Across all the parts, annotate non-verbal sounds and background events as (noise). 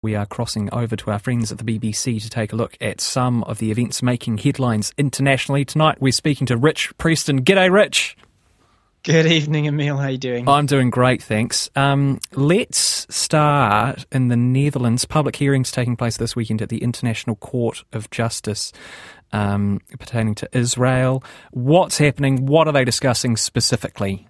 We are crossing over to our friends at the BBC to take a look at some of the events making headlines internationally. Tonight, we're speaking to Rich Preston. G'day, Rich. Good evening, Emil. How are you doing? I'm doing great, thanks. Um, let's start in the Netherlands. Public hearings taking place this weekend at the International Court of Justice um, pertaining to Israel. What's happening? What are they discussing specifically?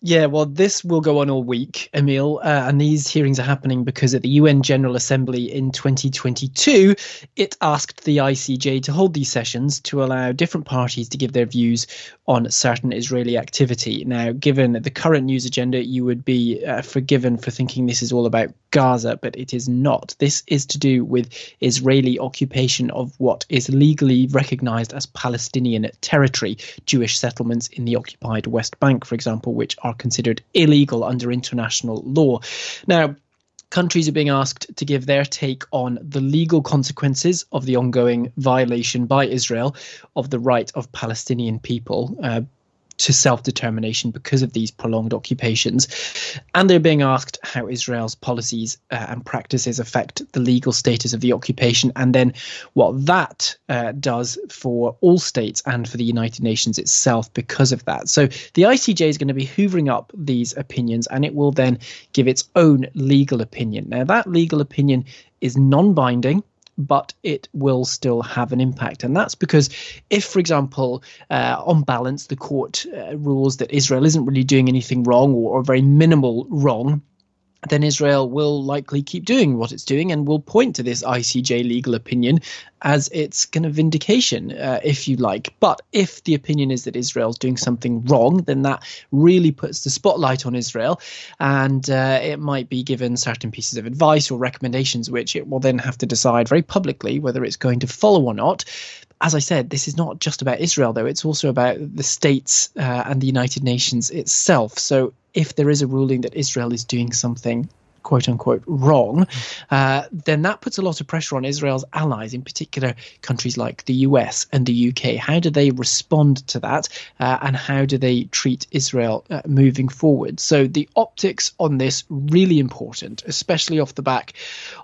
Yeah, well, this will go on all week, Emil, uh, and these hearings are happening because at the UN General Assembly in 2022, it asked the ICJ to hold these sessions to allow different parties to give their views on certain Israeli activity. Now, given the current news agenda, you would be uh, forgiven for thinking this is all about Gaza, but it is not. This is to do with Israeli occupation of what is legally recognized as Palestinian territory, Jewish settlements in the occupied West Bank, for example, which are considered illegal under international law. Now, countries are being asked to give their take on the legal consequences of the ongoing violation by Israel of the right of Palestinian people. Uh, to self determination because of these prolonged occupations. And they're being asked how Israel's policies uh, and practices affect the legal status of the occupation, and then what that uh, does for all states and for the United Nations itself because of that. So the ICJ is going to be hoovering up these opinions and it will then give its own legal opinion. Now, that legal opinion is non binding but it will still have an impact. And that's because if, for example, uh, on balance, the court uh, rules that Israel isn't really doing anything wrong or, or very minimal wrong, then Israel will likely keep doing what it's doing and will point to this ICJ legal opinion as its kind of vindication, uh, if you like. But if the opinion is that Israel's doing something wrong, then that really puts the spotlight on Israel, and uh, it might be given certain pieces of advice or recommendations, which it will then have to decide very publicly whether it's going to follow or not as I said, this is not just about Israel, though. It's also about the states uh, and the United Nations itself. So if there is a ruling that Israel is doing something quote unquote wrong, uh, then that puts a lot of pressure on Israel's allies, in particular countries like the US and the UK. How do they respond to that, uh, and how do they treat Israel uh, moving forward? So the optics on this really important, especially off the back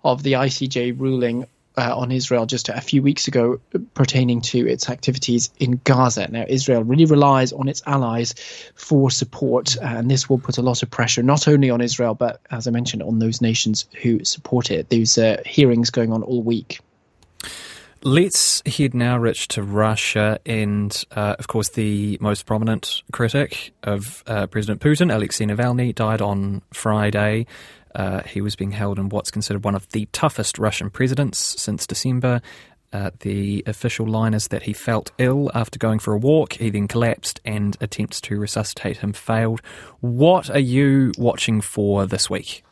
of the ICJ ruling uh, on Israel just a few weeks ago pertaining to its activities in Gaza. Now, Israel really relies on its allies for support, and this will put a lot of pressure not only on Israel, but as I mentioned, on those nations who support it. There's uh, hearings going on all week. Let's head now, Rich, to Russia. And, uh, of course, the most prominent critic of uh, President Putin, Alexei Navalny, died on Friday. Uh, he was being held in what's considered one of the toughest Russian presidents since December. Uh, the official line is that he felt ill after going for a walk. He then collapsed, and attempts to resuscitate him failed. What are you watching for this week?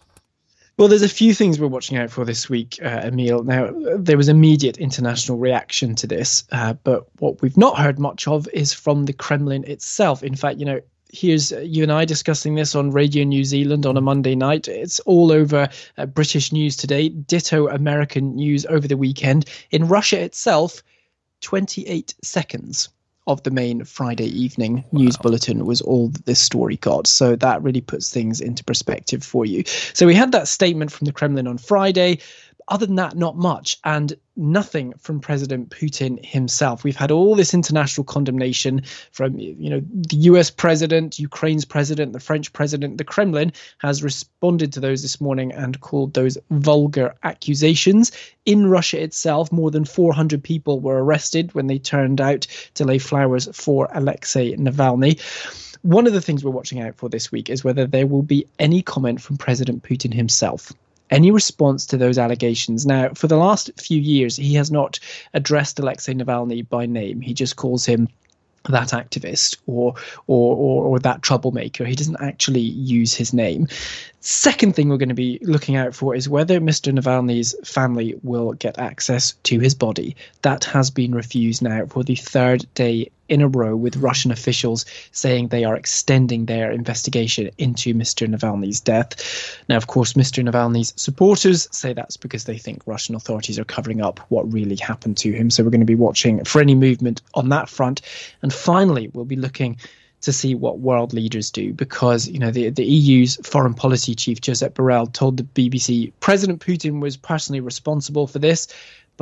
Well, there's a few things we're watching out for this week, uh, Emil. Now, there was immediate international reaction to this, uh, but what we've not heard much of is from the Kremlin itself. In fact, you know, here's you and I discussing this on Radio New Zealand on a Monday night. It's all over uh, British news today, ditto American news over the weekend. In Russia itself, 28 seconds of the main Friday evening wow. news bulletin was all that this story got. So that really puts things into perspective for you. So we had that statement from the Kremlin on Friday other than that, not much, and nothing from President Putin himself. We've had all this international condemnation from, you know, the U.S. president, Ukraine's president, the French president. The Kremlin has responded to those this morning and called those vulgar accusations. In Russia itself, more than 400 people were arrested when they turned out to lay flowers for Alexei Navalny. One of the things we're watching out for this week is whether there will be any comment from President Putin himself any response to those allegations. Now, for the last few years, he has not addressed Alexei Navalny by name. He just calls him that activist or, or or or that troublemaker. He doesn't actually use his name. Second thing we're going to be looking out for is whether Mr. Navalny's family will get access to his body. That has been refused now for the third day in a row, with Russian officials saying they are extending their investigation into Mr. Navalny's death. Now, of course, Mr. Navalny's supporters say that's because they think Russian authorities are covering up what really happened to him. So we're going to be watching for any movement on that front. And finally, we'll be looking to see what world leaders do because you know the the EU's foreign policy chief Josep Borrell told the BBC President Putin was personally responsible for this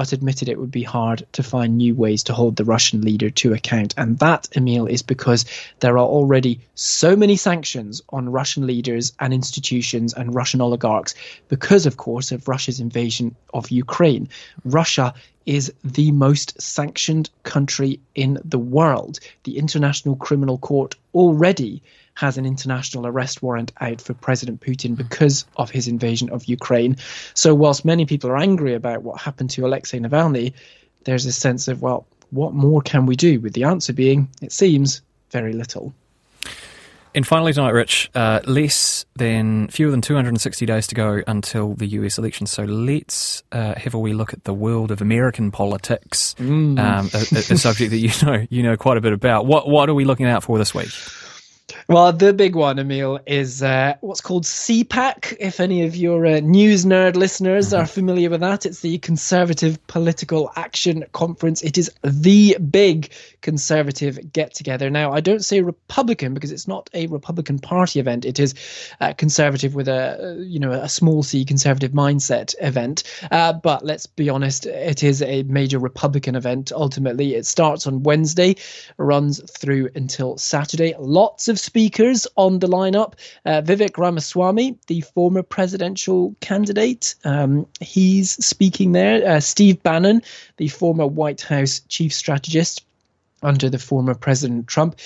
but admitted it would be hard to find new ways to hold the Russian leader to account. And that, Emil, is because there are already so many sanctions on Russian leaders and institutions and Russian oligarchs because, of course, of Russia's invasion of Ukraine. Russia is the most sanctioned country in the world. The International Criminal Court already has an international arrest warrant out for President Putin because of his invasion of Ukraine. So, whilst many people are angry about what happened to Alexei Navalny, there's a sense of, well, what more can we do? With the answer being, it seems, very little. And finally tonight, Rich, uh, less than fewer than 260 days to go until the US election. So let's uh, have a wee look at the world of American politics, mm. um, a, a, subject that you (laughs) know you know quite a bit about. What what are we looking out for this week? Well, the big one, Emil, is uh, what's called CPAC. If any of your uh, news nerd listeners are mm-hmm. familiar with that, it's the Conservative Political Action Conference. It is the big conservative get together. Now, I don't say Republican because it's not a Republican Party event. It is uh, conservative with a you know a small c conservative mindset event. Uh, but let's be honest, it is a major Republican event. Ultimately, it starts on Wednesday, runs through until Saturday. Lots of speakers speakers on the lineup. Uh, Vivek Ramaswamy, the former presidential candidate, um, he's speaking there. Uh, Steve Bannon, the former White House chief strategist under the former President Trump.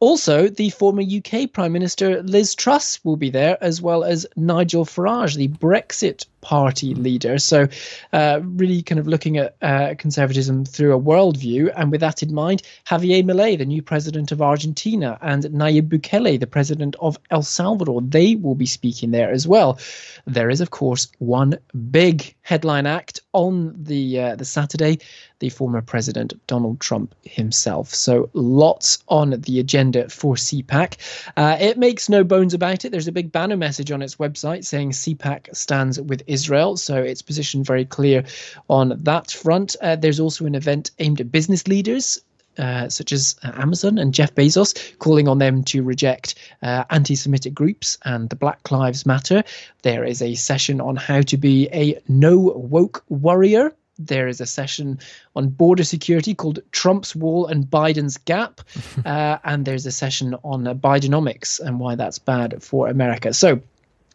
Also, the former UK Prime Minister Liz Truss will be there, as well as Nigel Farage, the Brexit party leader. So, uh, really kind of looking at uh, conservatism through a worldview. And with that in mind, Javier Milei, the new president of Argentina, and Nayib Bukele, the president of El Salvador, they will be speaking there as well. There is, of course, one big headline act on the uh, the Saturday, the former president Donald Trump himself. So, lots on the agenda for CPAC. Uh, it makes no bones about it. There's a big banner message on its website saying CPAC stands with Israel. So its position very clear on that front. Uh, there's also an event aimed at business leaders uh, such as Amazon and Jeff Bezos, calling on them to reject uh, anti Semitic groups and the Black Lives Matter. There is a session on how to be a no woke warrior. There is a session on border security called Trump's Wall and Biden's Gap. (laughs) uh, and there's a session on Bidenomics and why that's bad for America. So,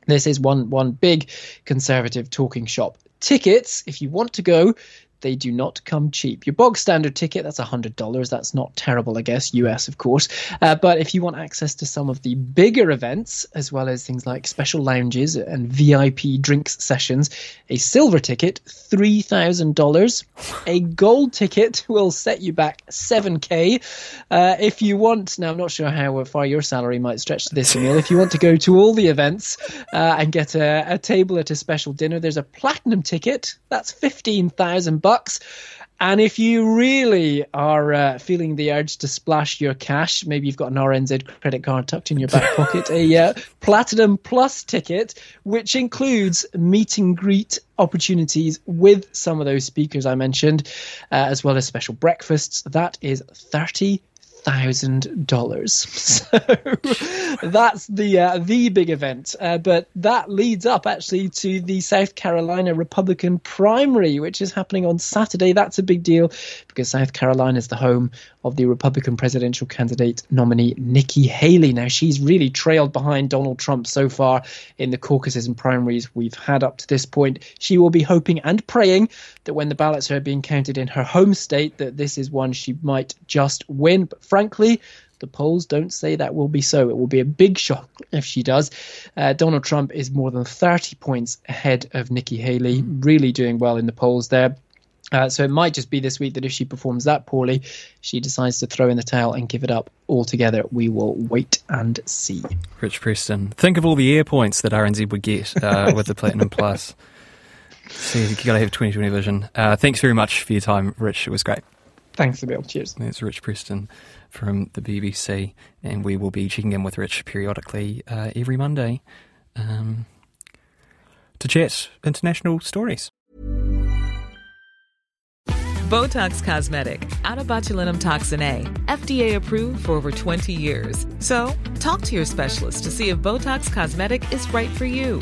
this is one one big conservative talking shop. Tickets, if you want to go, they do not come cheap. Your bog standard ticket, that's $100. That's not terrible, I guess, US, of course. Uh, but if you want access to some of the bigger events, as well as things like special lounges and VIP drinks sessions, a silver ticket, $3,000. A gold ticket (laughs) will set you back 7K. Uh, if you want, now I'm not sure how far your salary might stretch to this, Emil. If you want to go to all the events uh, and get a, a table at a special dinner, there's a platinum ticket. That's 15,000 bucks bucks. And if you really are uh, feeling the urge to splash your cash, maybe you've got an RNZ credit card tucked in your back (laughs) pocket, a uh, Platinum Plus ticket, which includes meet and greet opportunities with some of those speakers I mentioned, uh, as well as special breakfasts. That is 30 thousand dollars. (laughs) So that's the uh, the big event. Uh, but that leads up actually to the South Carolina Republican primary, which is happening on Saturday. That's a big deal because South Carolina is the home of the Republican presidential candidate nominee Nikki Haley. Now she's really trailed behind Donald Trump so far in the caucuses and primaries we've had up to this point. She will be hoping and praying that when the ballots are being counted in her home state, that this is one she might just win. But frankly, the polls don't say that will be so. It will be a big shock if she does. Uh, Donald Trump is more than 30 points ahead of Nikki Haley, really doing well in the polls there. Uh, so it might just be this week that if she performs that poorly, she decides to throw in the towel and give it up altogether. We will wait and see. Rich Preston. Think of all the air points that RNZ would get uh, (laughs) with the Platinum Plus. See, you got to have 2020 vision. Uh, thanks very much for your time, Rich. It was great. Thanks, Bill. Cheers. That's Rich Preston from the BBC, and we will be checking in with Rich periodically uh, every Monday um, to chat international stories. Botox Cosmetic, onabotulinumtoxinA, FDA approved for over 20 years. So, talk to your specialist to see if Botox Cosmetic is right for you.